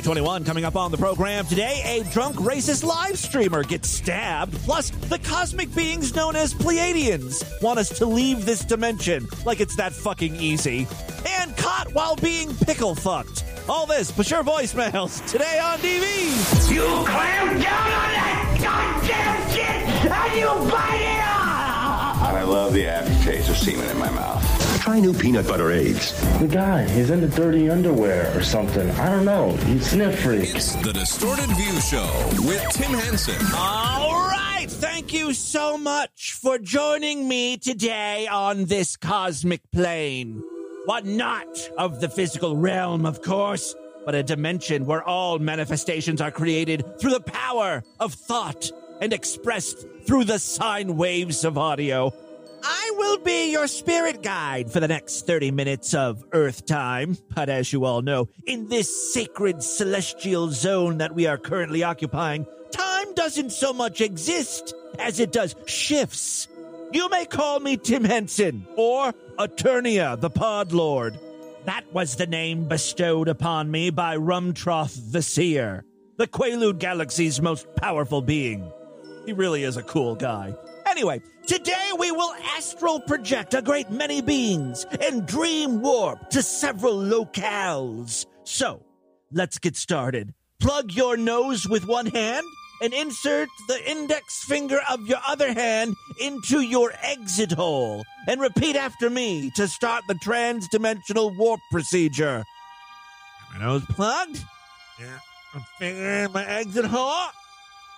Tuesday, March 16th, 2021. Coming up on the program today, a drunk racist live streamer gets stabbed. Plus, the cosmic beings known as Pleiadians want us to leave this dimension like it's that fucking easy. And caught while being pickle fucked. All this, but your voicemails today on DV. You clamp down on that goddamn shit and you bite it off! I love the aftertaste of semen in my mouth. Try new peanut butter eggs. The guy, he's in the dirty underwear or something. I don't know. He's sniff freak. It's the Distorted View Show with Tim Henson. All right. Thank you so much for joining me today on this cosmic plane. What not of the physical realm, of course, but a dimension where all manifestations are created through the power of thought and expressed through the sine waves of audio. I will be your spirit guide for the next 30 minutes of Earth time. But as you all know, in this sacred celestial zone that we are currently occupying, time doesn't so much exist as it does shifts. You may call me Tim Henson or Eternia, the Pod Lord. That was the name bestowed upon me by Rumtroth the Seer, the Quaalude Galaxy's most powerful being. He really is a cool guy. Anyway, today we will astral project a great many beings and dream warp to several locales. So, let's get started. Plug your nose with one hand and insert the index finger of your other hand into your exit hole and repeat after me to start the trans-dimensional warp procedure. My nose plugged. Yeah, I'm fingering my exit hole.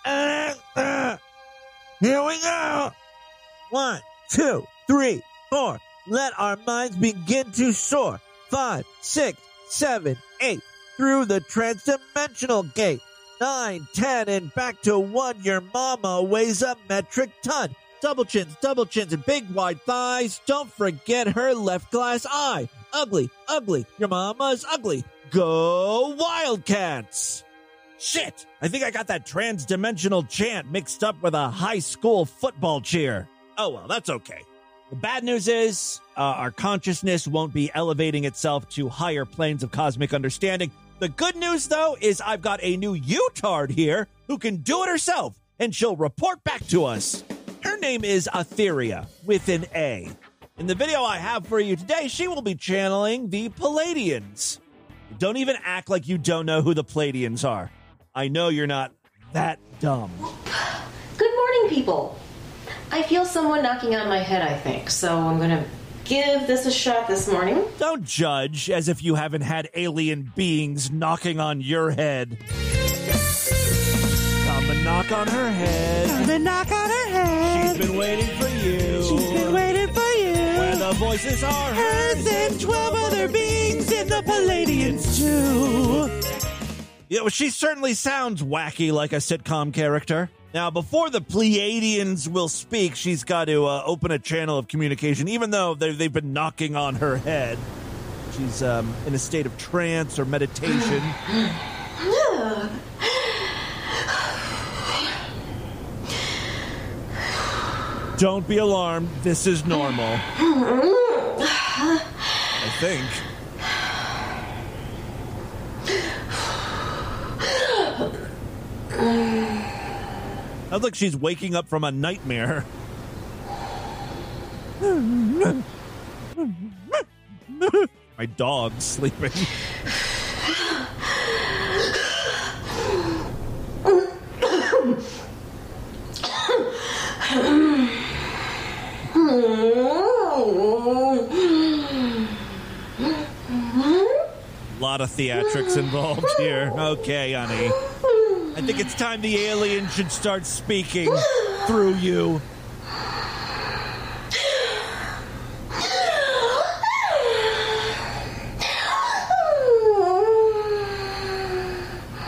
Uh, uh. Here we go. One, two, three, four. Let our minds begin to soar. Five, six, seven, eight. Through the transdimensional gate. Nine, ten, and back to one. Your mama weighs a metric ton. Double chins, double chins, and big wide thighs. Don't forget her left glass eye. Ugly, ugly. Your mama's ugly. Go Wildcats! Shit! I think I got that trans-dimensional chant mixed up with a high school football cheer. Oh well, that's okay. The bad news is uh, our consciousness won't be elevating itself to higher planes of cosmic understanding. The good news, though, is I've got a new Utard here who can do it herself, and she'll report back to us. Her name is Atheria with an A. In the video I have for you today, she will be channeling the Pleiadians. Don't even act like you don't know who the Pleiadians are. I know you're not that dumb. Good morning, people. I feel someone knocking on my head, I think, so I'm gonna give this a shot this morning. Don't judge as if you haven't had alien beings knocking on your head. Come and knock on her head. Come and knock on her head. She's been waiting for you. She's been waiting for you. Where the voices are Hers and 12 other beings in the Pleiadians, too. Yeah, well, she certainly sounds wacky like a sitcom character. Now, before the Pleiadians will speak, she's got to uh, open a channel of communication, even though they've, been knocking on her head. She's um, in a state of trance or meditation. Don't be alarmed. This is normal. I think. Sounds like she's waking up from a nightmare. My dog's sleeping. A lot of theatrics involved here. Okay, honey. I think it's time the alien should start speaking through you.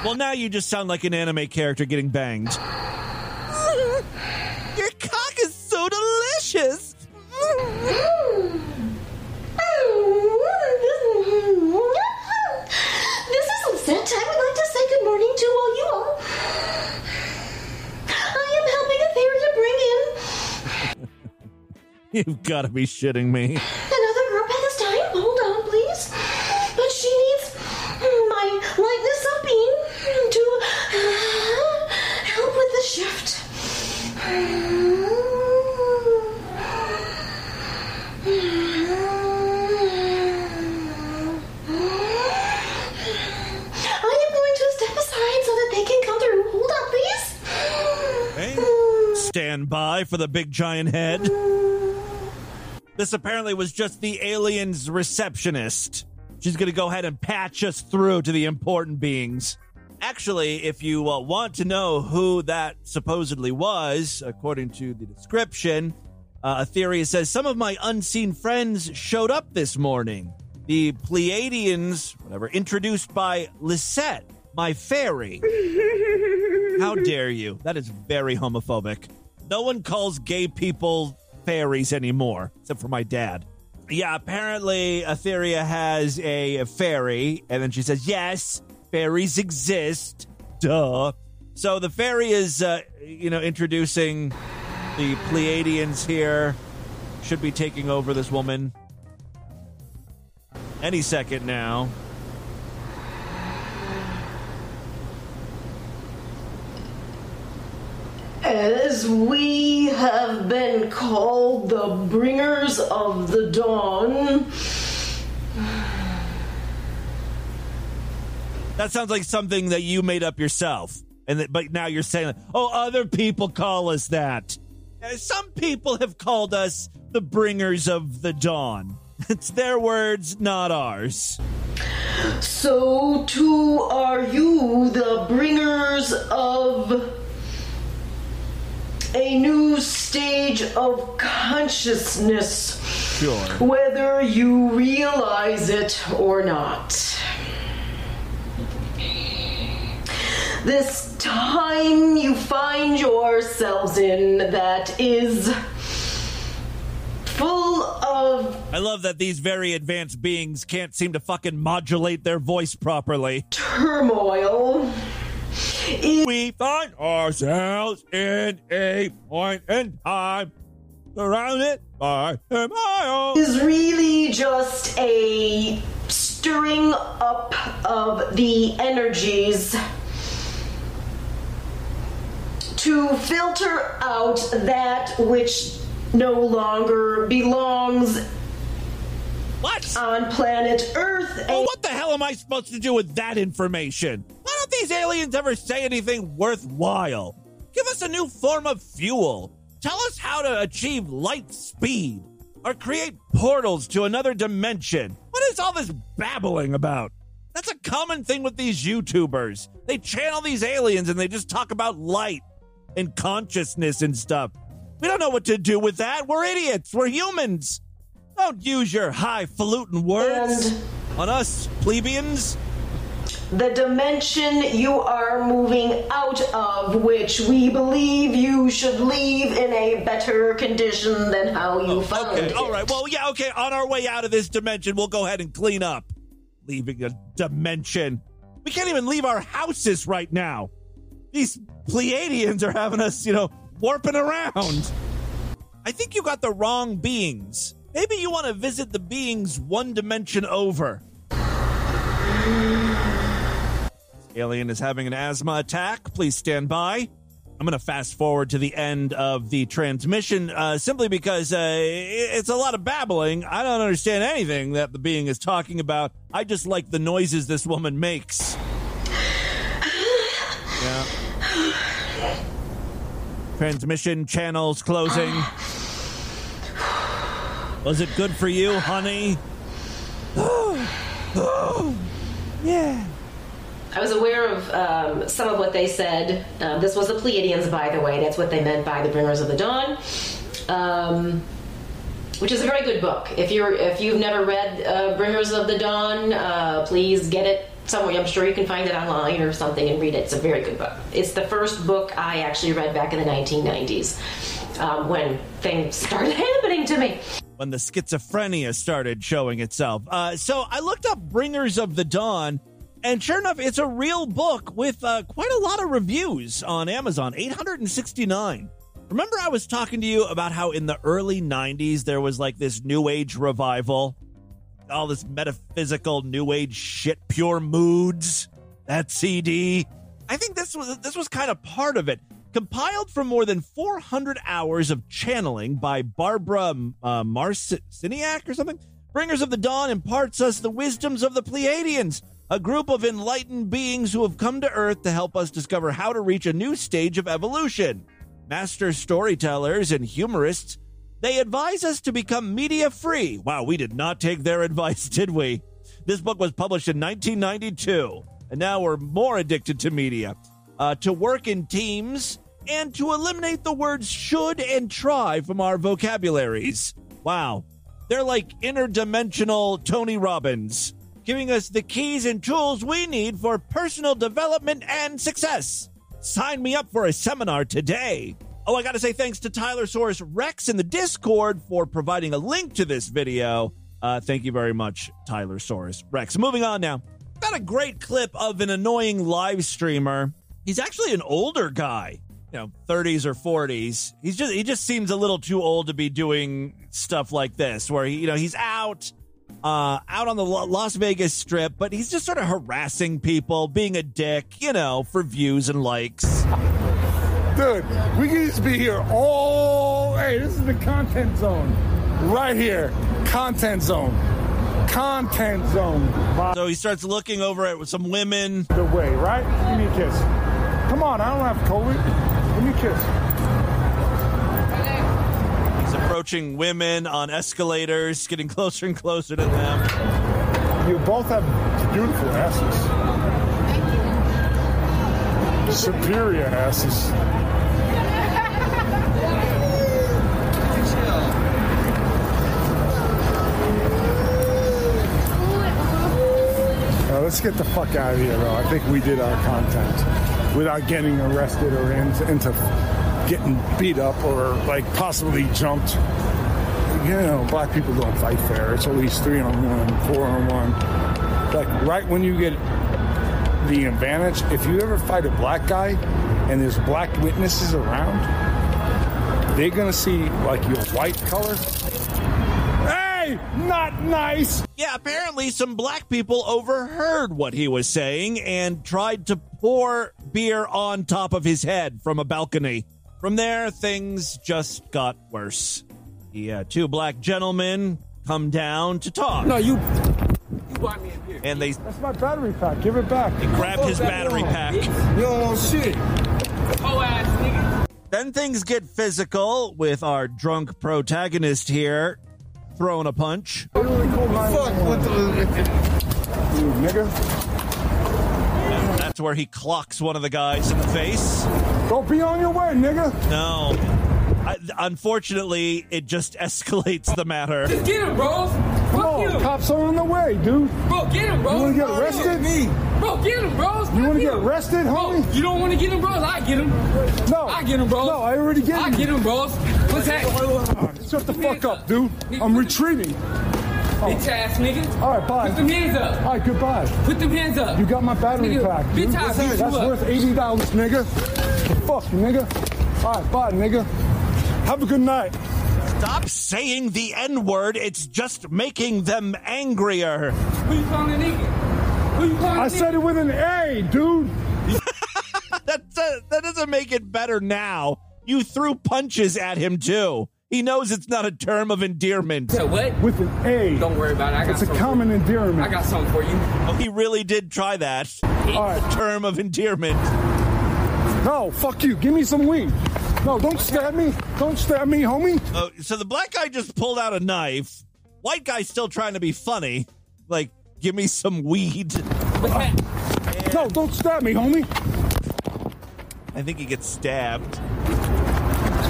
Well, now you just sound like an anime character getting banged. You've got to be shitting me. Another group has time? Hold on, please. But she needs my lightness of being to uh, help with the shift. I am going to step aside so that they can come through. Hold on, please. Stand by for the big giant head. This apparently was just the alien's receptionist. She's going to go ahead and patch us through to the important beings. Actually, if you uh, want to know who that supposedly was, according to the description, uh, Atheria says some of my unseen friends showed up this morning. The Pleiadians, whatever, introduced by Lisette, my fairy. How dare you? That is very homophobic. No one calls gay people fairies anymore, except for my dad. Yeah, apparently Atheria has a fairy, and then she says, Yes, fairies exist. Duh. So the fairy is, uh, you know, introducing the Pleiadians here. Should be taking over this woman any second now. As we have been called the bringers of the dawn, That sounds like something that you made up yourself. And that, but now you're saying, "Oh, other people call us that." Some people have called us the bringers of the dawn. It's their words, not ours. so too are you the bringers of a new stage of consciousness, Sure. whether you realize it or not. This time you find yourselves in that is full of I love that these very advanced beings can't seem to fucking modulate their voice properly. turmoil. We find ourselves in a point in time surrounded by mile. is really just a stirring up of the energies to filter out that which no longer belongs What? on planet Earth. Well, what the hell am I supposed to do with that information? Why don't these aliens ever say anything worthwhile? Give us a new form of fuel. Tell us how to achieve light speed or create portals to another dimension. What is all this babbling about? That's a common thing with these YouTubers. They channel these aliens and they just talk about light and consciousness and stuff. We don't know what to do with that. We're idiots. We're humans. Don't use your highfalutin words And- on us plebeians. the dimension you are moving out of, which we believe you should leave in a better condition than how you oh, found Okay, it. all right. Well, yeah, okay. On our way out of this dimension, we'll go ahead and clean up. Leaving a dimension. We can't even leave our houses right now. These Pleiadians are having us, you know, warping around. I think you got the wrong beings. Maybe you want to visit the beings one dimension over. Alien is having an asthma attack. Please stand by. I'm going to fast forward to the end of the transmission uh, simply because uh, it's a lot of babbling. I don't understand anything that the being is talking about. I just like the noises this woman makes. Yeah. Transmission channels closing. Was it good for you, honey? yeah. I was aware of um, some of what they said. Um, this was the Pleiadians, by the way. That's what they meant by the Bringers of the Dawn, um, which is a very good book. If you're if you've never read uh, Bringers of the Dawn, uh, please get it somewhere. I'm sure you can find it online or something and read it. It's a very good book. It's the first book I actually read back in the 1990s um, when things started happening to me. When the schizophrenia started showing itself. Uh, so I looked up Bringers of the Dawn, and sure enough, it's a real book with uh, quite a lot of reviews on Amazon 869. Remember, I was talking to you about how in the early 90s there was like this New Age revival? All this metaphysical New Age shit, pure moods, that CD. I think this was this was kind of part of it. Compiled from more than 400 hours of channeling by Barbara uh, Marciniak or something, Bringers of the Dawn imparts us the wisdoms of the Pleiadians, a group of enlightened beings who have come to Earth to help us discover how to reach a new stage of evolution. master storytellers and humorists, they advise us to become media free. Wow, we did not take their advice, did we? This book was published in 1992, and now we're more addicted to media. Uh, to work in teams and to eliminate the words should and try from our vocabularies. Wow. They're like interdimensional Tony Robbins, giving us the keys and tools we need for personal development and success. Sign me up for a seminar today. Oh, I got to say thanks to Tyler Source Rex in the Discord for providing a link to this video. Uh, thank you very much, Tyler Source Rex. Moving on now. Got a great clip of an annoying live streamer. He's actually an older guy, know, 30s or 40s. He's just he just seems a little too old to be doing stuff like this, where he, you know he's out uh, out on the Las Vegas Strip, but he's just sort of harassing people, being a dick, you know, for views and likes. Dude, we can just be here all. Hey, this is the content zone. Right here. Content zone. Content zone. So he starts looking over at some women. the way, right? Give me a kiss. Come on, I don't have COVID. Give me kiss. He's approaching women on escalators, getting closer and closer to them. You both have beautiful asses. Superior asses. Let's get the fuck out of here, though. I think we did our content without getting arrested or into, getting beat up or like possibly jumped. You know, black people don't fight fair. It's always three on one, four on one. Like right when you get the advantage, if you ever fight a black guy and there's black witnesses around, they're gonna see like your white color. Hey, not nice. Yeah, apparently some black people overheard what he was saying and tried to pour beer on top of his head from a balcony. From there, things just got worse. The uh, two black gentlemen come down to talk. No, you. You bought me a beer. and they That's my battery pack. Give it back. grab his battery pack. You don't want shit. Oh ass nigga. Then things get physical with our drunk protagonist here throwing a punch. Fuck What the? nigga. And that's where he clocks one of the guys in the face. Don't be on your way, nigga. No. I, unfortunately, it just escalates the matter. Just get him, bros. Come Fuck on, you. cops are on the way, dude. Bro, get him, bros. You wanna get arrested? Me. Bro, get him, bros. You want to get arrested, Bro, homie? you don't want to get him, bros? I get him. No. I get him, bros. No, I already get him. I get him, bros. What's that? Shut the fuck up, dude. I'm retreating. Bitch oh. ass nigga. All right, bye. Put them hands up. All right, goodbye. Put them hands up. You got my battery Nigga, pack, dude. bitch, I beat you That's up. worth eighty dollars, nigga. Fuck you, nigga. All right, bye, nigga. Have a good night. Stop saying the N word. It's just making them angrier. Who you calling a nigga? Who you calling I a said it with an A, dude. That, that, that doesn't make it better now. You threw punches at him, too. He knows it's not a term of endearment. nigga? What? With an A. Don't worry about it. I got It's a common endearment. I got something for you. Oh, he really did try that. All right. Term of endearment. No, fuck you. Give me some weed. No, don't stab me. Don't stab me, homie. Oh, so the black guy just pulled out a knife. White guy's still trying to be funny. Like, give me some weed. What's? No, don't stab me, homie. I think he gets stabbed.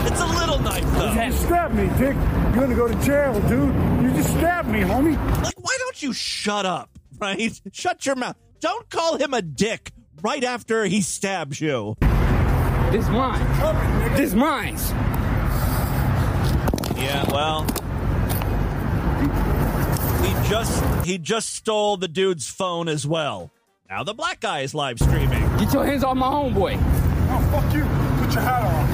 It's a little knife, though. You stabbed me, dick. You're gonna go to jail, dude. You just stabbed me, homie. Like, why don't you shut up, right? Shut your mouth. Don't call him a dick right after he stabs you. This mine. This mine's. Yeah, well, he just he just stole the dude's phone as well. Now the black guy is live streaming. Get your hands off my homeboy. Oh, fuck you. Put your hat on.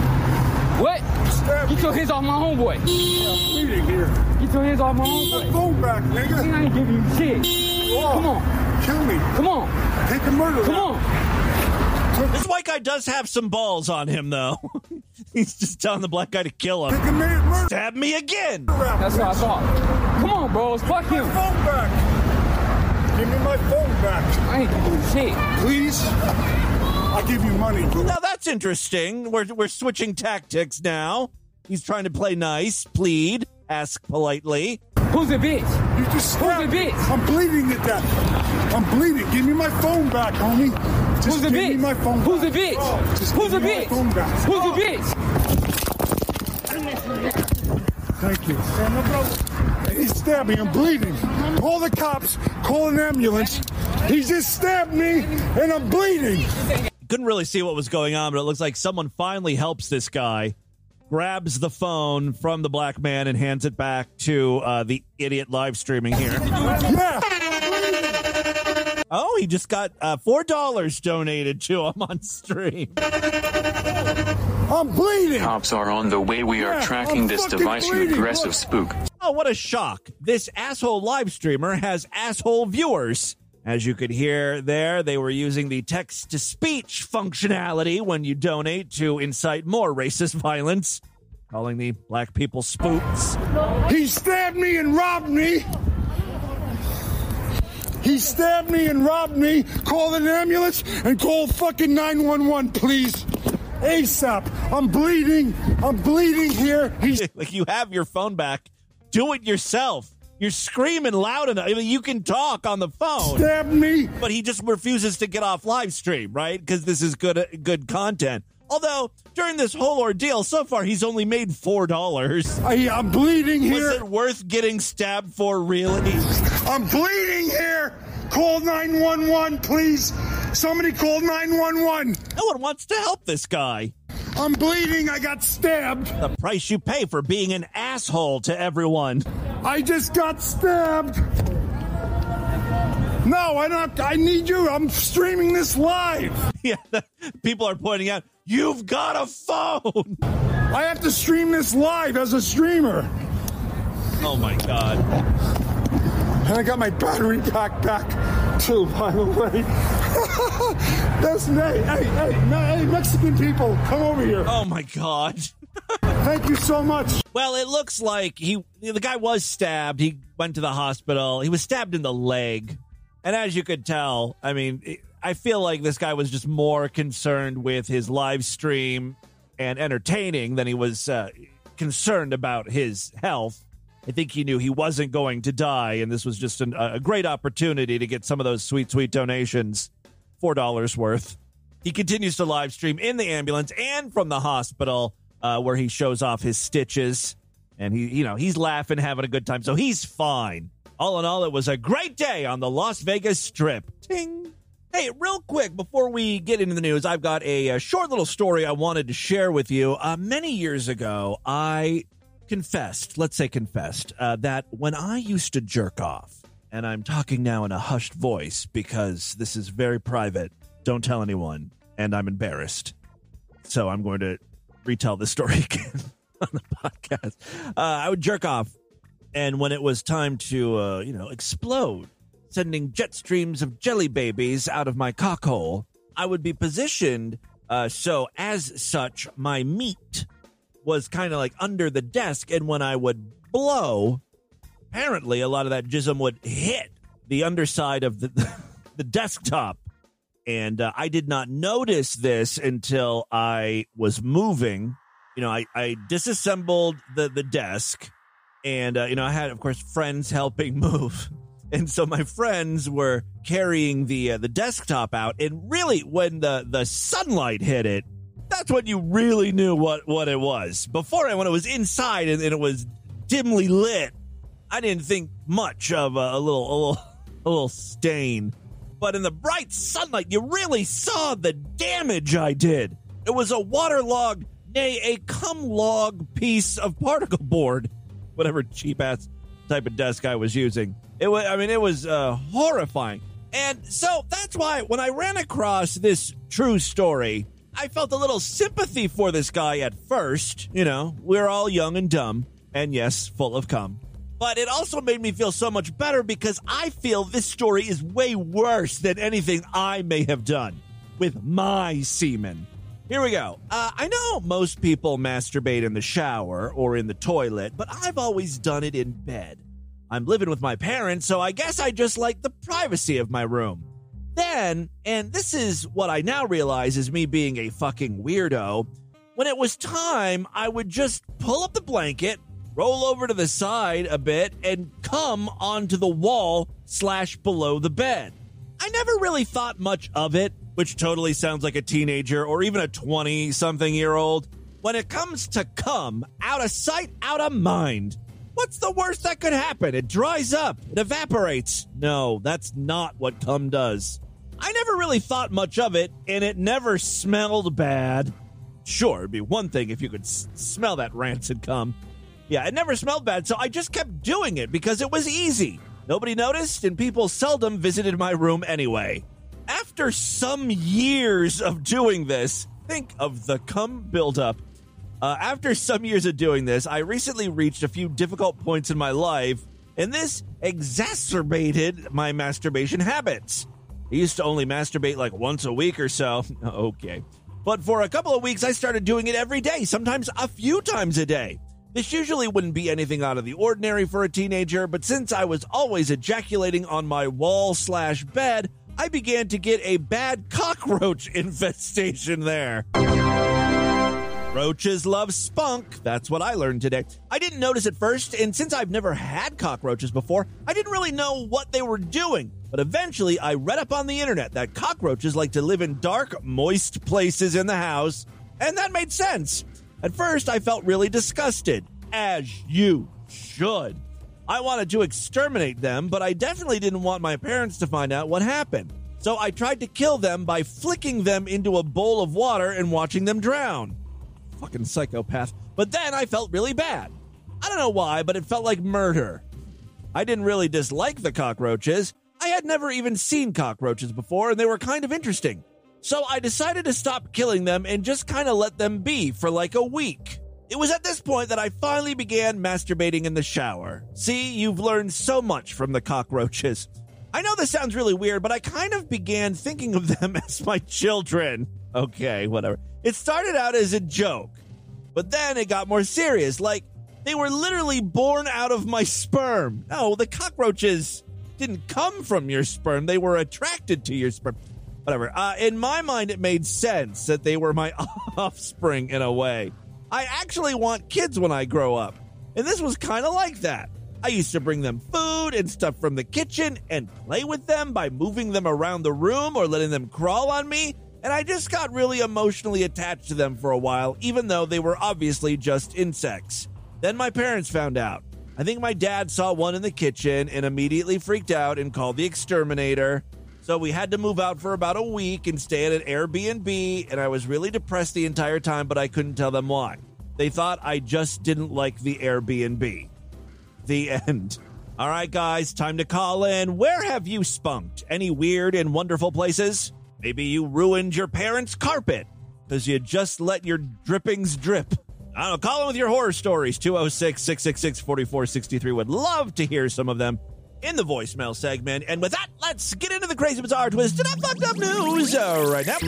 What? Stab me. Get your hands off my homeboy. Bleeding here. Get your hands off my Put homeboy. phone back, nigga. I ain't giving you shit. Oh, Come on. Kill me. Come on. Take a murder. Come on. This white guy does have some balls on him, though. He's just telling the black guy to kill him. Take a murder. murder. Stab me again. That's what I thought. Come on, bros. Fuck him. Phone back. Give me my phone back, I ain't giving you shit. please. I'll give you money. Now that's that's interesting. We're, we're switching tactics now. He's trying to play nice, plead, ask politely. Who's the bitch? You just Who's stabbed the me. bitch? I'm bleeding to death. I'm bleeding. Give me my phone back, homie. Just Who's the give bitch? me my phone Who's the back. bitch? Oh, just Who's the give bitch? phone back. Who's Oh, the bitch? Thank you. He stabbed me. I'm bleeding. Call the cops. Call an ambulance. He just stabbed me, and I'm bleeding. Couldn't really see what was going on, but it looks like someone finally helps this guy, grabs the phone from the black man, and hands it back to uh, the idiot live streaming here. Yeah. Oh, he just got uh, $4 donated to him on stream. I'm bleeding. Cops are on the way. We are Yeah, tracking I'm this fucking device, you aggressive Look. spook. Oh, what a shock. This asshole live streamer has asshole viewers. As you could hear there, they were using the text to speech functionality when you donate to incite more racist violence, calling the black people spooks. He stabbed me and robbed me. He stabbed me and robbed me. Call an ambulance and call fucking 911, please. ASAP. I'm bleeding. I'm bleeding here. He like you have your phone back. Do it yourself. You're screaming loud enough. I mean, you can talk on the phone. stabbed me. but he just refuses to get off live stream, right? Because this is good uh, good content. Although during this whole ordeal, so far he's only made four dollars. I, I'm bleeding here. Was it worth getting stabbed for? Really? I'm bleeding here. Call 911, please. Somebody call 911. No one wants to help this guy. I'm bleeding. I got stabbed. The price you pay for being an asshole to everyone. I just got stabbed. No, I don't. I need you. I'm streaming this live. Yeah, people are pointing out you've got a phone. I have to stream this live as a streamer. Oh my god. And I got my battery pack back too, by the way. That's hey, hey, hey, hey, Mexican people, come over here. Oh my god. Thank you so much. Well, it looks like he the guy was stabbed. He went to the hospital. He was stabbed in the leg. And as you could tell, I mean, I feel like this guy was just more concerned with his live stream and entertaining than he was uh, concerned about his health. I think he knew he wasn't going to die, and this was just an, a great opportunity to get some of those sweet, sweet donations. $4 worth. He continues to live stream in the ambulance and from the hospital uh, where he shows off his stitches. And he, you know, he's laughing, having a good time. So he's fine. All in all, it was a great day on the Las Vegas Strip. Ting. Hey, real quick before we get into the news, I've got a, a short little story I wanted to share with you. Uh, many years ago, I confessed, let's say confessed, uh, that when I used to jerk off, and I'm talking now in a hushed voice because this is very private, don't tell anyone, and I'm embarrassed. So I'm going to retell this story again on the podcast. Uh, I would jerk off, and when it was time to, uh, you know, explode, sending jet streams of jelly babies out of my cockhole, I would be positioned uh, so, as such, my meat was kind of like under the desk, and when I would blow, apparently a lot of that jism would hit the underside of the the desktop. And uh, I did not notice this until I was moving. You know, I, I disassembled the, the desk, and uh, you know, I had, of course, friends helping move. And so my friends were carrying the uh, the desktop out, and really, when the the sunlight hit it, that's when you really knew what what it was. Before, I when it was inside and, and it was dimly lit, I didn't think much of a, a little a little a little stain. But in the bright sunlight, you really saw the damage I did. It was a waterlogged, nay, a cum log piece of particle board, whatever cheap ass type of desk I was using. It was, I mean, it was uh, horrifying. And so that's why when I ran across this true story, I felt a little sympathy for this guy at first. You know, we're all young and dumb, and yes, full of cum. But it also made me feel so much better because I feel this story is way worse than anything I may have done with my semen. Here we go. Uh, I know most people masturbate in the shower or in the toilet, but I've always done it in bed. I'm living with my parents, so I guess I just like the privacy of my room. Then, and this is what I now realize is me being a fucking weirdo, when it was time, I would just pull up the blanket, roll over to the side a bit, and come onto the wall slash below the bed. I never really thought much of it, which totally sounds like a teenager or even a 20 something year old. When it comes to cum, out of sight, out of mind. What's the worst that could happen? It dries up, it evaporates. No, that's not what cum does. I never really thought much of it, and it never smelled bad. Sure, it'd be one thing if you could s- smell that rancid cum. Yeah, it never smelled bad, so I just kept doing it because it was easy. Nobody noticed, and people seldom visited my room anyway. After some years of doing this, think of the cum buildup. Uh, after some years of doing this, I recently reached a few difficult points in my life, and this exacerbated my masturbation habits. I used to only masturbate like once a week or so. okay. But for a couple of weeks, I started doing it every day, sometimes a few times a day. This usually wouldn't be anything out of the ordinary for a teenager, but since I was always ejaculating on my wall slash bed, I began to get a bad cockroach infestation there. Roaches love spunk. That's what I learned today. I didn't notice at first, and since I've never had cockroaches before, I didn't really know what they were doing. But eventually, I read up on the internet that cockroaches like to live in dark, moist places in the house, and that made sense. At first, I felt really disgusted, as you should. I wanted to exterminate them, but I definitely didn't want my parents to find out what happened. So I tried to kill them by flicking them into a bowl of water and watching them drown fucking psychopath. But then I felt really bad. I don't know why, but it felt like murder. I didn't really dislike the cockroaches. I had never even seen cockroaches before, and they were kind of interesting. So I decided to stop killing them and just kind of let them be for like a week. It was at this point that I finally began masturbating in the shower. See, you've learned so much from the cockroaches. I know this sounds really weird, but I kind of began thinking of them as my children. Okay, whatever. It started out as a joke, but then it got more serious. Like, they were literally born out of my sperm. No, the cockroaches didn't come from your sperm, they were attracted to your sperm. Whatever. Uh, in my mind, it made sense that they were my offspring in a way. I actually want kids when I grow up, and this was kind of like that. I used to bring them food and stuff from the kitchen and play with them by moving them around the room or letting them crawl on me and I just got really emotionally attached to them for a while, even though they were obviously just insects. Then my parents found out. I think my dad saw one in the kitchen and immediately freaked out and called the exterminator. So we had to move out for about a week and stay at an Airbnb, and I was really depressed the entire time, but I couldn't tell them why. They thought I just didn't like the Airbnb. The end. All right, guys, time to call in. Where have you spunked? Any weird and wonderful places? Maybe you ruined your parents' carpet because you just let your drippings drip. I don't know. Call in with your horror stories. 206 666 4463. Would love to hear some of them in the voicemail segment. And with that, let's get into the crazy, bizarre, twisted up, fucked up news uh, right now.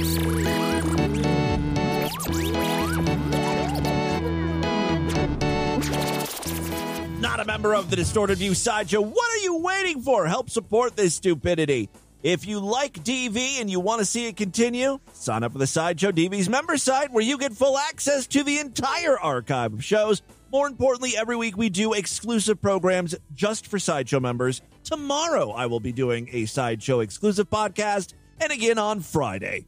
Not a member of the Distorted View Sideshow. What are you waiting for? Help support this stupidity. If you like DV and you want to see it continue, sign up for the Sideshow DV's member site where you get full access to the entire archive of shows. More importantly, every week we do exclusive programs just for Sideshow members. Tomorrow I will be doing a Sideshow exclusive podcast, and again on Friday.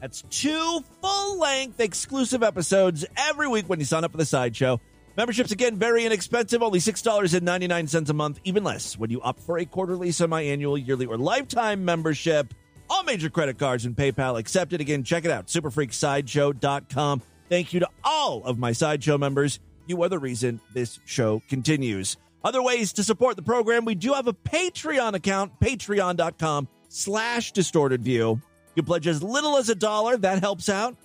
That's two full length exclusive episodes every week when you sign up for the Sideshow. Memberships, again, very inexpensive, only $6.99 a month, even less when you opt for a quarterly, semi annual, yearly, or lifetime membership. All major credit cards and PayPal accepted. Again, check it out, superfreaksideshow.com. Thank you to all of my Sideshow members. You are the reason this show continues. Other ways to support the program, we do have a Patreon account, patreon.com slash distorted view. You pledge as little as a dollar, that helps out.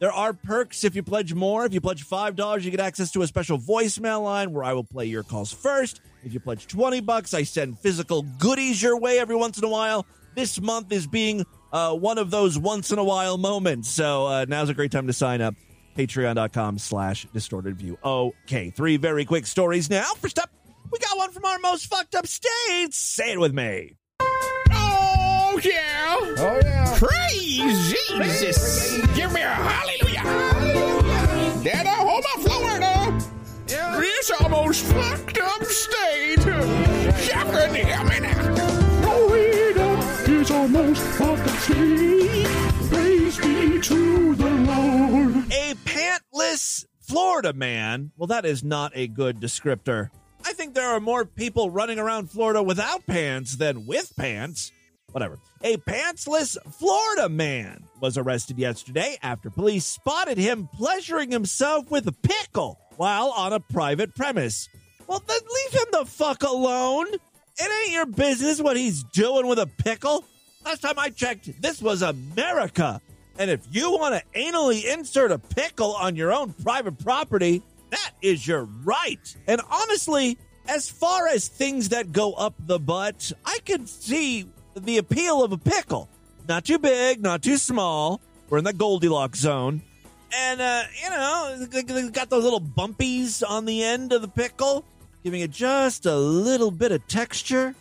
There are perks if you pledge more. If you pledge $5, you get access to a special voicemail line where I will play your calls first. If you pledge 20 bucks, I send physical goodies your way every once in a while. This month is being uh, one of those once in a while moments. So uh, now's a great time to sign up. Patreon.com slash distorted view. Okay, three very quick stories now. First up, we got one from our most fucked up states. Say it with me. Oh, yeah. Oh, yeah. Praise Jesus. Give me a hallelujah. Down Oklahoma, Florida. Yeah. This almost fucked up state. Shocking, hear me now. Is almost state. Praise be to the Lord. A pantless Florida man. Well, that is not a good descriptor. I think there are more people running around Florida without pants than with pants. Whatever. A pantsless Florida man was arrested yesterday after police spotted him pleasuring himself with a pickle while on a private premise. Well, then leave him the fuck alone. It ain't your business what he's doing with a pickle. Last time I checked, this was America. And if you want to anally insert a pickle on your own private property, that is your right. And honestly, as far as things that go up the butt, I could see the appeal of a pickle. Not too big, not too small. We're in the Goldilocks zone. And, uh, you know, it's got those little bumpies on the end of the pickle, giving it just a little bit of texture.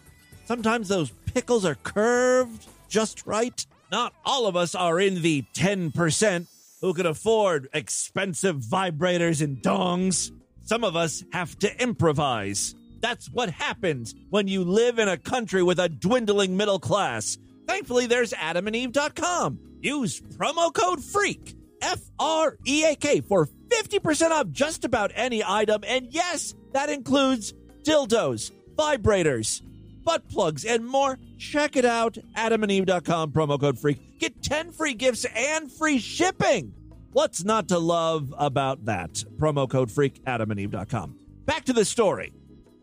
Sometimes those pickles are curved just right. Not all of us are in the 10% who can afford expensive vibrators and dongs. Some of us have to improvise. That's what happens when you live in a country with a dwindling middle class. Thankfully, there's adamandeve.com. Use promo code FREAK, F R E A K, for 50% off just about any item. And yes, that includes dildos, vibrators, butt plugs, and more. Check it out, adamandeve.com, promo code FREAK. Get 10 free gifts and free shipping. What's not to love about that? Promo code FREAK, adamandeve.com. Back to the story.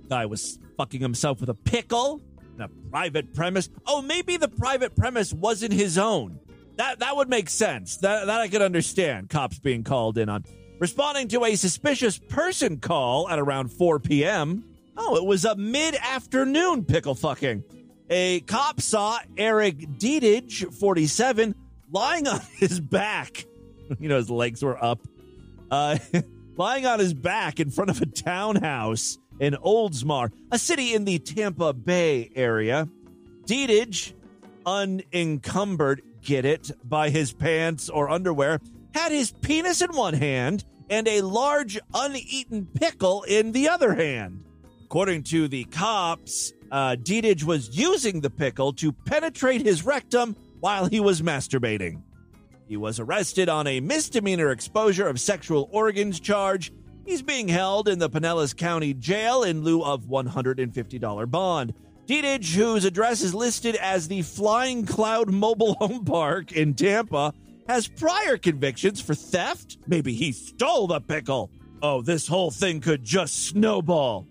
Guy was fucking himself with a pickle in a private premise. Oh, maybe the private premise wasn't his own. That that would make sense. That that I could understand. Cops being called in on responding to a suspicious person call at around 4 p.m. Oh, it was a mid-afternoon pickle fucking. A cop saw Eric Dedich, 47, lying on his back. You know, his legs were up. Uh, lying on his back in front of a townhouse in Oldsmar, a city in the Tampa Bay area. Dedich, unencumbered, get it, by his pants or underwear, had his penis in one hand and a large uneaten pickle in the other hand. According to the cops, uh, Dedich was using the pickle to penetrate his rectum while he was masturbating. He was arrested on a misdemeanor exposure of sexual organs charge. He's being held in the Pinellas County Jail in lieu of $150 bond. Dedich, whose address is listed as the Flying Cloud Mobile Home Park in Tampa, has prior convictions for theft. Maybe he stole the pickle. Oh, this whole thing could just snowball.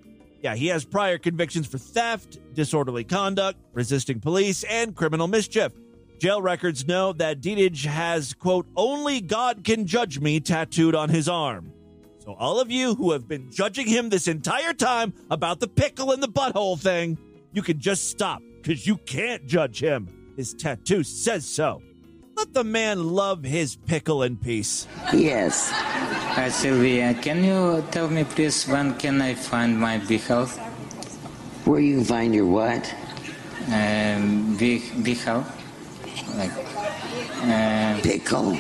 Yeah, he has prior convictions for theft, disorderly conduct, resisting police, and criminal mischief. Jail records know that Dedich has, quote, only God can judge me tattooed on his arm. So, all of you who have been judging him this entire time about the pickle and the butthole thing, you can just stop because you can't judge him. His tattoo says so. Let the man love his pickle in peace. Yes. Hi, Sylvia. Can you tell me, please, when can I find my big? Where you can find your what? Um, big, big. Like, uh, Pickle.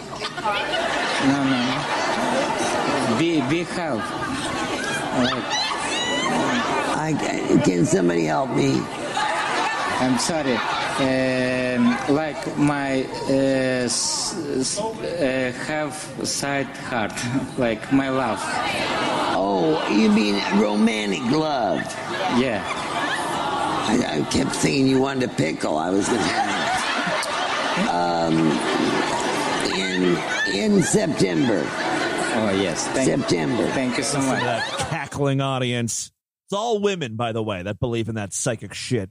no, no, no. Big, big health. Like, I, can somebody help me? I'm sorry. Um, like my uh, s- s- uh, half side heart, like my love. Oh, you mean romantic love? Yeah. I, I kept thinking you wanted a pickle. I was gonna. Um, in in September. Oh yes, thank September. Thank you so much. that cackling audience. It's all women, by the way, that believe in that psychic shit.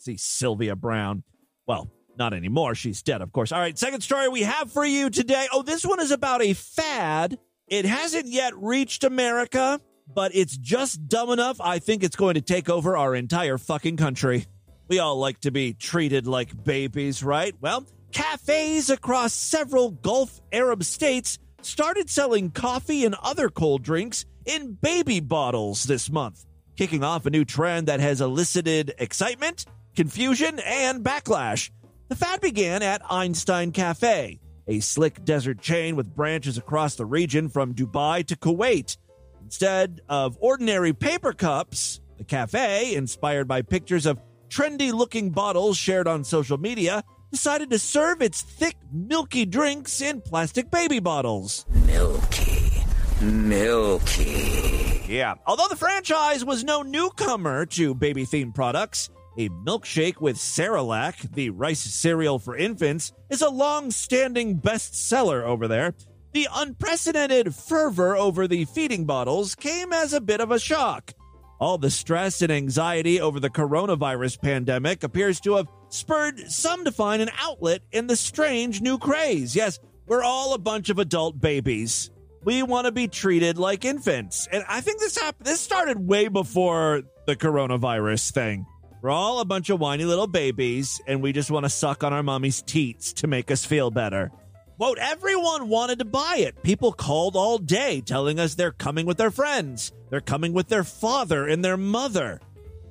See Sylvia Browne. Well, not anymore. She's dead, of course. All right, second story we have for you today. Oh, this one is about a fad. It hasn't yet reached America, but it's just dumb enough. I think it's going to take over our entire fucking country. We all like to be treated like babies, right? Well, cafes across several Gulf Arab states started selling coffee and other cold drinks in baby bottles this month, kicking off a new trend that has elicited excitement, confusion, and backlash. The fad began at Einstein Cafe, a slick desert chain with branches across the region from Dubai to Kuwait. Instead of ordinary paper cups, the cafe, inspired by pictures of trendy looking bottles shared on social media, decided to serve its thick, milky drinks in plastic baby bottles. Milky. Milky. Yeah. Although the franchise was no newcomer to baby themed products, a milkshake with Cerelac, the rice cereal for infants, is a long standing bestseller over there. The unprecedented fervor over the feeding bottles came as a bit of a shock. All the stress and anxiety over the coronavirus pandemic appears to have spurred some to find an outlet in the strange new craze. Yes, we're all a bunch of adult babies. We want to be treated like infants. And I think this happened this started way before the coronavirus thing. We're all a bunch of whiny little babies, and we just want to suck on our mommy's teats to make us feel better. Quote, everyone wanted to buy it. People called all day telling us they're coming with their friends. They're coming with their father and their mother.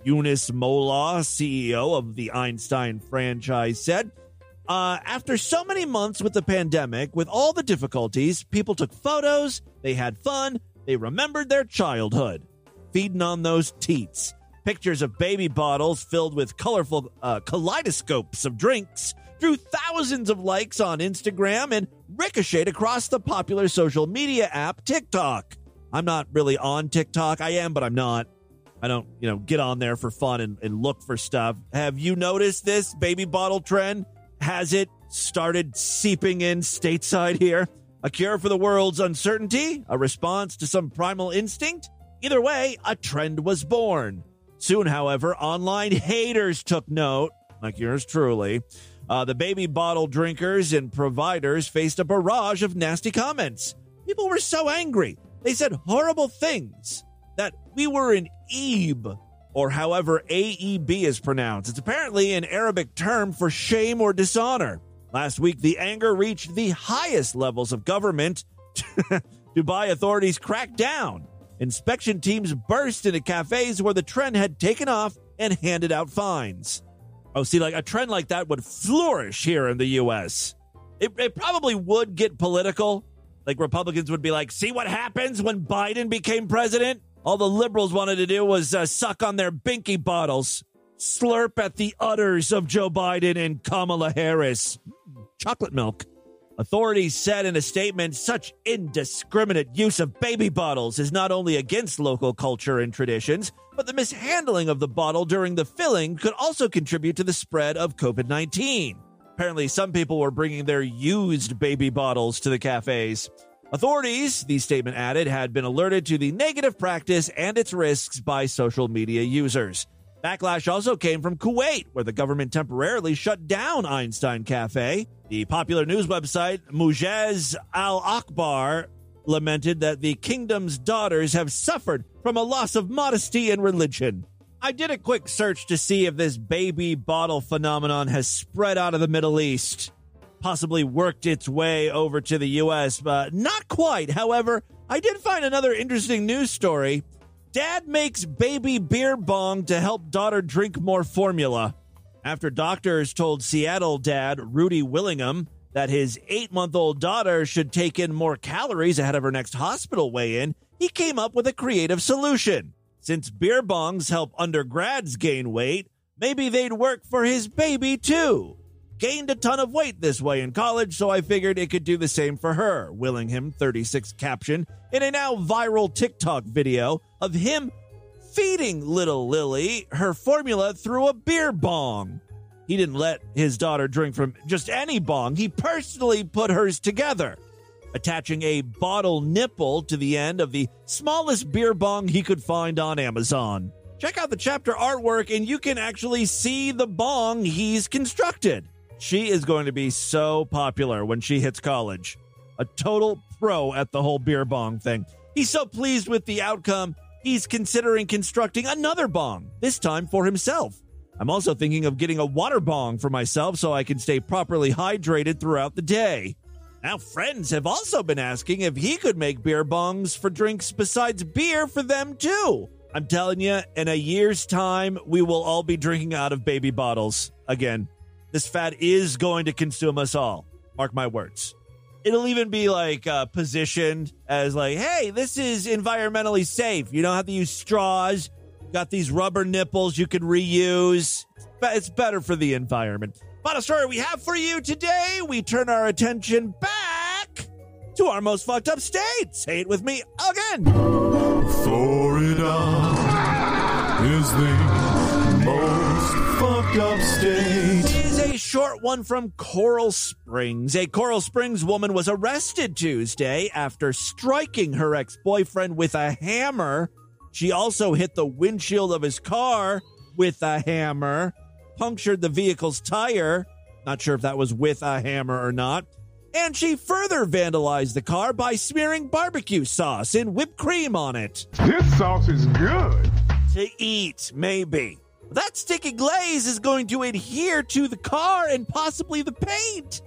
Eunice Mola, CEO of the Einstein franchise, said, uh, after so many months with the pandemic, with all the difficulties, people took photos, they had fun, they remembered their childhood, feeding on those teats. Pictures of baby bottles filled with colorful uh, kaleidoscopes of drinks drew thousands of likes on Instagram and ricocheted across the popular social media app TikTok. I'm not really on TikTok. I am, but I'm not. I don't, you know, get on there for fun and, and look for stuff. Have you noticed this baby bottle trend? Has it started seeping in stateside here? A cure for the world's uncertainty? A response to some primal instinct? Either way, a trend was born. Soon, however, online haters took note, like yours truly. Uh, the baby bottle drinkers and providers faced a barrage of nasty comments. People were so angry. They said horrible things that we were an Ebe, or however AEB is pronounced. It's apparently an Arabic term for shame or dishonor. Last week, the anger reached the highest levels of government. Dubai authorities cracked down. Inspection teams burst into cafes where the trend had taken off and handed out fines. Oh, see, like a trend like that would flourish here in the U.S. It, it probably would get political. Like Republicans would be like, see what happens when Biden became president? All the liberals wanted to do was uh, suck on their binky bottles, slurp at the udders of Joe Biden and Kamala Harris. Chocolate milk. Authorities said in a statement such indiscriminate use of baby bottles is not only against local culture and traditions, but the mishandling of the bottle during the filling could also contribute to the spread of COVID 19. Apparently, some people were bringing their used baby bottles to the cafes. Authorities, the statement added, had been alerted to the negative practice and its risks by social media users. Backlash also came from Kuwait, where the government temporarily shut down Einstein Cafe. The popular news website Mujaz Al Akhbar lamented that the kingdom's daughters have suffered from a loss of modesty and religion. I did a quick search to see if this baby bottle phenomenon has spread out of the Middle East, possibly worked its way over to the U.S., but not quite. However, I did find another interesting news story. Dad makes baby beer bong to help daughter drink more formula. After doctors told Seattle dad Rudy Willingham that his eight month old daughter should take in more calories ahead of her next hospital weigh in, he came up with a creative solution. Since beer bongs help undergrads gain weight, maybe they'd work for his baby too. Gained a ton of weight this way in college, so I figured it could do the same for her, Willingham 36 caption in a now viral TikTok video of him feeding little Lily her formula through a beer bong. He didn't let his daughter drink from just any bong, he personally put hers together, attaching a bottle nipple to the end of the smallest beer bong he could find on Amazon. Check out the chapter artwork and you can actually see the bong he's constructed. She is going to be so popular when she hits college. A total pro at the whole beer bong thing. He's so pleased with the outcome, he's considering constructing another bong, this time for himself. I'm also thinking of getting a water bong for myself so I can stay properly hydrated throughout the day. Now, friends have also been asking if he could make beer bongs for drinks besides beer for them too. I'm telling you, in a year's time, we will all be drinking out of baby bottles again. This fad is going to consume us all. Mark my words. It'll even be like uh, positioned as like, hey, this is environmentally safe. You don't have to use straws. Got these rubber nipples you can reuse. But It's better for the environment. Final story we have for you today. We turn our attention back to our most fucked up state. Say it with me again. Florida is the most fucked up state. A short one from Coral Springs. A Coral Springs woman was arrested Tuesday after striking her ex boyfriend with a hammer. She also hit the windshield of his car with a hammer, punctured the vehicle's tire. Not sure if that was with a hammer or not. And she further vandalized the car by smearing barbecue sauce and whipped cream on it. This sauce is good. To eat, maybe. That sticky glaze is going to adhere to the car and possibly the paint.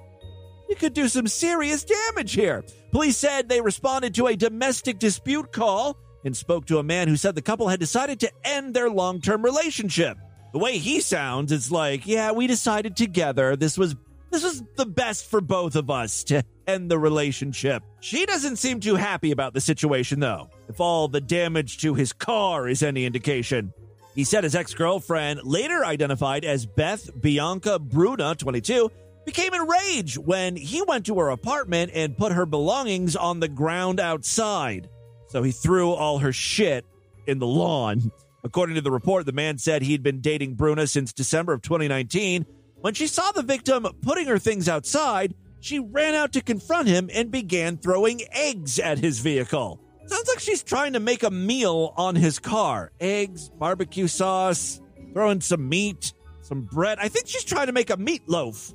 You could do some serious damage here. Police said they responded to a domestic dispute call and spoke to a man who said the couple had decided to end their long term relationship. The way he sounds, it's like, yeah, we decided together this was this was the best for both of us to end the relationship. She doesn't seem too happy about the situation though, if all the damage to his car is any indication. He said his ex girlfriend, later identified as Beth Bianca Bruna, 22, became enraged when he went to her apartment and put her belongings on the ground outside. So he threw all her shit in the lawn. According to the report, the man said he'd been dating Bruna since December of 2019. When she saw the victim putting her things outside, she ran out to confront him and began throwing eggs at his vehicle. Sounds like she's trying to make a meal on his car. Eggs, barbecue sauce, throwing some meat, some bread. I think she's trying to make a meatloaf.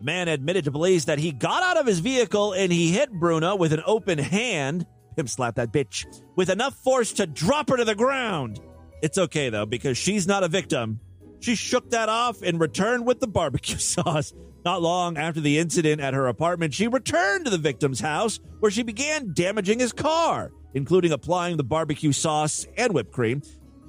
The man admitted to police that he got out of his vehicle and he hit Bruna with an open hand. Him slap that bitch. With enough force to drop her to the ground. It's okay though, because she's not a victim. She shook that off and returned with the barbecue sauce. Not long after the incident at her apartment, she returned to the victim's house where she began damaging his car, including applying the barbecue sauce and whipped cream.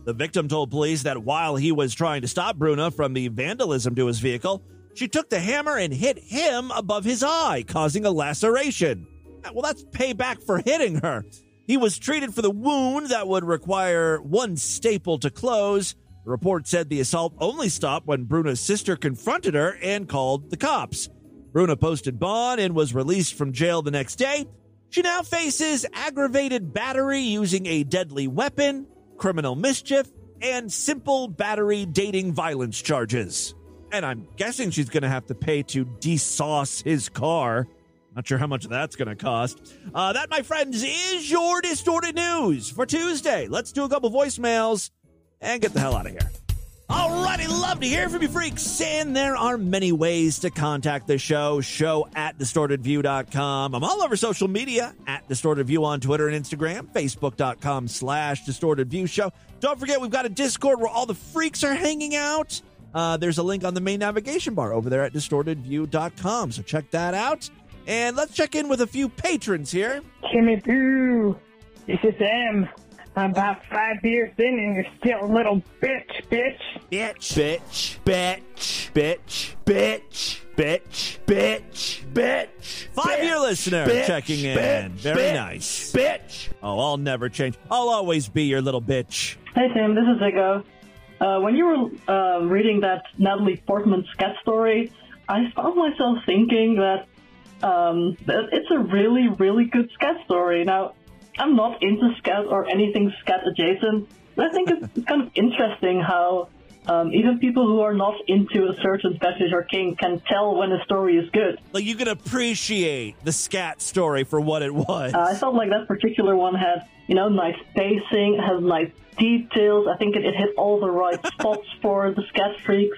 The victim told police that while he was trying to stop Bruna from the vandalism to his vehicle, she took the hammer and hit him above his eye, causing a laceration. Well, that's payback for hitting her. He was treated for the wound that would require one staple to close. The report said the assault only stopped when Bruna's sister confronted her and called the cops. Bruna posted bond and was released from jail the next day. She now faces aggravated battery using a deadly weapon, criminal mischief, and simple battery dating violence charges. And I'm guessing she's going to have to pay to desauce his car. Not sure how much that's going to cost. Uh, that, my friends, is your distorted news for Tuesday. Let's do a couple voicemails and get the hell out of here. Alrighty, love to hear from you freaks. And there are many ways to contact the show. Show at distortedview.com. I'm all over social media at distortedview on Twitter and Instagram, facebook.com slash distortedview show. Don't forget, we've got a Discord where all the freaks are hanging out. Uh, there's a link on the main navigation bar over there at distortedview.com. So check that out. And let's check in with a few patrons here. Timmy Pooh, this is. I'm about five beers in and you're still a little bitch, bitch. Bitch. Bitch. Bitch. Bitch. Bitch. Bitch. Bitch. Bitch. Five year listener bitch, checking in. bitch, Very bitch, nice. Bitch. Oh, I'll never change. I'll always be your little bitch. Hey Tim, this is Zico. Uh, when you were uh, reading that Natalie Portman sketch story, I found myself thinking that um, that it's a really, really good sketch story. Now, I'm not into scat or anything scat adjacent, but I think it's, kind of interesting how um, even people who are not into a certain fetish or king can tell when a story is good. Like you can appreciate the scat story for what it was. Uh, I felt like that particular one had, you know, nice pacing, has nice details. I think it, it hit all the right spots for the scat freaks.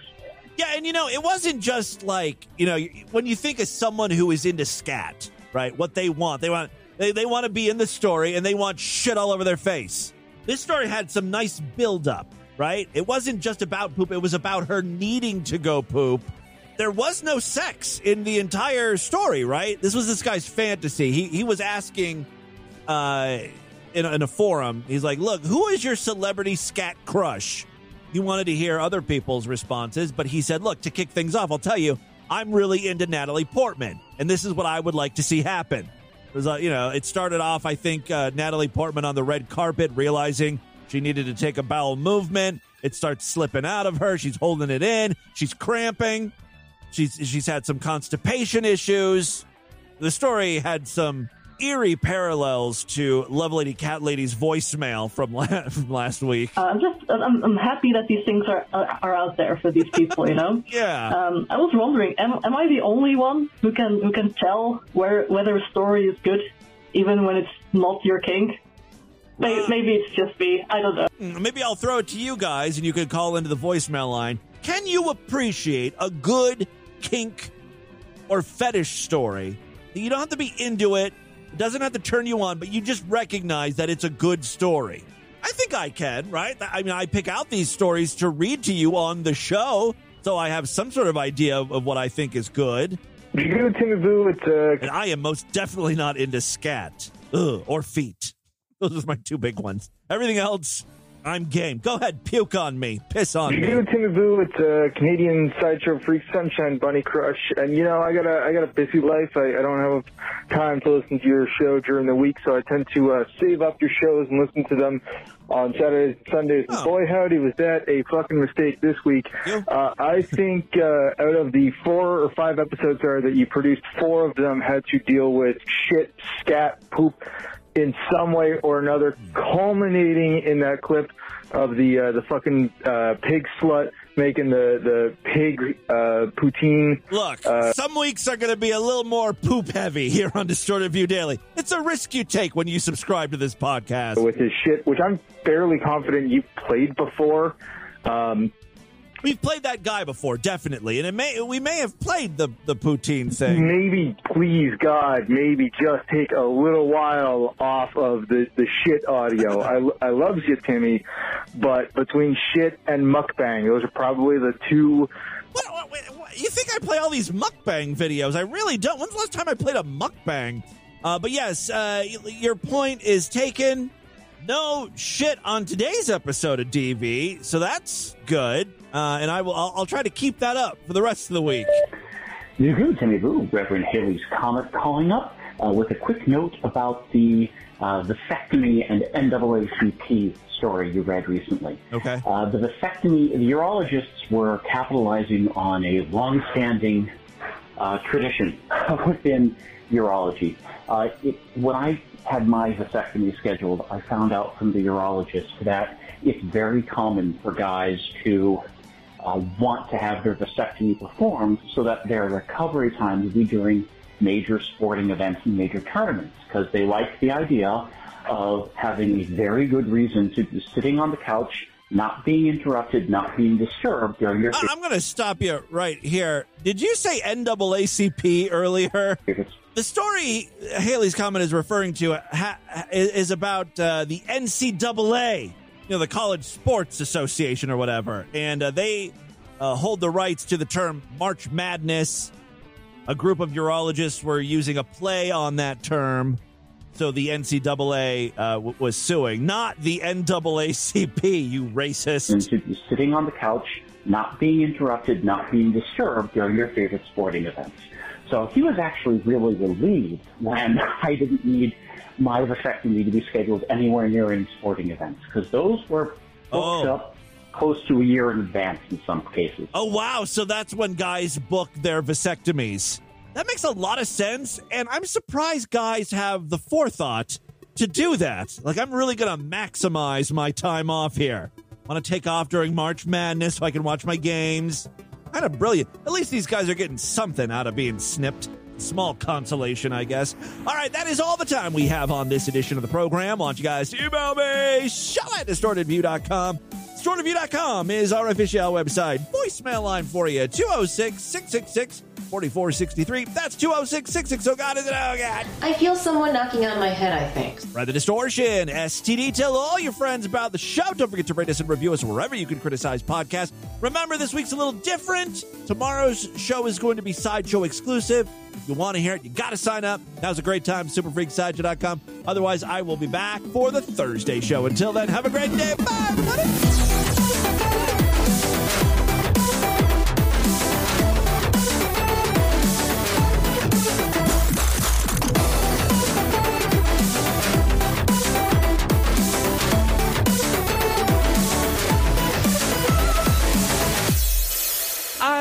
Yeah, and you know, it wasn't just like, you know, when you think of someone who is into scat, right? What they want, they want they, they want to be in the story and they want shit all over their face. This story had some nice build up, right? It wasn't just about poop, it was about her needing to go poop. There was no sex in the entire story, right? This was this guy's fantasy. He he was asking uh in in a forum, he's like, "Look, who is your celebrity scat crush?" He wanted to hear other people's responses, but he said, "Look, to kick things off, I'll tell you, I'm really into Natalie Portman, and this is what I would like to see happen." Was, uh, you know, it started off, I think, uh, Natalie Portman on the red carpet realizing she needed to take a bowel movement. It starts slipping out of her. She's holding it in. She's cramping. She's she's had some constipation issues. The story had some eerie parallels to Love Lady Cat Lady's voicemail from, la- from last week. Uh, I'm just I'm, I'm happy that these things are are out there for these people. You know. yeah. Um, I was wondering, am, am I the only one who can who can tell where whether a story is good, even when it's not your kink? Maybe, maybe it's just me. I don't know. Mm, Maybe I'll throw it to you guys and you can call into the voicemail line. Can you appreciate a good kink or fetish story? You don't have to be into it doesn't have to turn you on, but you just recognize that it's a good story. I think I can, right? I mean, I pick out these stories to read to you on the show, so I have some sort of idea of, of what I think is good. You go to Boo, it's uh, And I am most definitely not into scat Ugh, or feet. Those are my two big ones. Everything else, I'm game. Go ahead, puke on me, piss on me. do Timmy Boo, it's a Canadian sideshow freak sunshine bunny crush, and you know I got a I got a busy life. I, I don't have time to listen to your show during the week, so I tend to uh, save up your shows and listen to them on Saturdays and Sundays. And boy, howdy, was that a fucking mistake this week? Uh, I think uh, out of the four or five episodes there that you produced, four of them had to deal with shit, scat, poop in some way or another, culminating in that clip of the uh, the fucking uh, pig slut making the the pig uh, poutine. Look, uh, some weeks are going to be a little more poop heavy here on Distorted View Daily. It's a risk you take when you subscribe to this podcast. with his shit, which I'm fairly confident you've played before. Um, We've played that guy before, definitely, and it may we may have played the the poutine thing. maybe, please God, maybe just take a little while off of the, the shit audio. I, I love you, Timmy, but between shit and mukbang, those are probably the two What? You think I play all these mukbang videos? I really don't. When's the last time I played a mukbang? Uh, but yes, uh, your point is taken. No shit on today's episode of DV, so that's good. Uh, and I will. I'll, I'll try to keep that up for the rest of the week. You with Timmy Boo, Reverend Haley's Comet calling up uh, with a quick note about the uh, vasectomy and NAACP story you read recently. Okay. Uh, the vasectomy, the urologists were capitalizing on a long-standing uh, tradition within urology. Uh, it, when I had my vasectomy scheduled, I found out from the urologist that it's very common for guys to uh, want to have their vasectomy performed so that their recovery time will be during major sporting events and major tournaments because they like the idea of having a very good reason to be sitting on the couch, not being interrupted, not being disturbed during your. I'm going to stop you right here. Did you say NAACP earlier? The story Haley's comment is referring to ha- is about uh, the NCAA, you know, the College Sports Association or whatever, and uh, they uh, hold the rights to the term March Madness. A group of urologists were using a play on that term, so the NCAA uh, w- was suing, not the NAACP. You racist. and be sitting on the couch, not being interrupted, not being disturbed during your favorite sporting events. So he was actually really relieved when I didn't need my vasectomy to be scheduled anywhere near any sporting events because those were booked oh. up close to a year in advance in some cases. Oh wow! So that's when guys book their vasectomies. That makes a lot of sense, and I'm surprised guys have the forethought to do that. Like, I'm really going to maximize my time off here. Want to take off during March Madness so I can watch my games. Kind of brilliant. At least these guys are getting something out of being snipped. Small consolation, I guess. All right, that is all the time we have on this edition of the program. want you guys to email me, show at distortedview.com. Distortedview.com is our official website. Voicemail line for you, 206 666 4463. That's 206 660. Oh, God, is it? Oh, God. I feel someone knocking on my head, I think. The Distortion, STD. Tell all your friends about the show. Don't forget to rate us and review us wherever you can criticize podcasts. Remember, this week's a little different. Tomorrow's show is going to be Sideshow exclusive. If you want to hear it, you got to sign up. That was a great time. Superfreaksideshow.com. Otherwise, I will be back for the Thursday show. Until then, have a great day. Bye, everybody.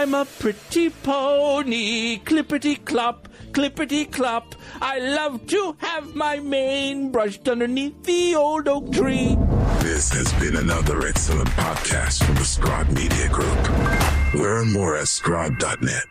I'm a pretty pony, clippity clop, clippity clop. I love to have my mane brushed underneath the old oak tree. This has been another excellent podcast from the Scribe Media Group. Learn more at scribe.net.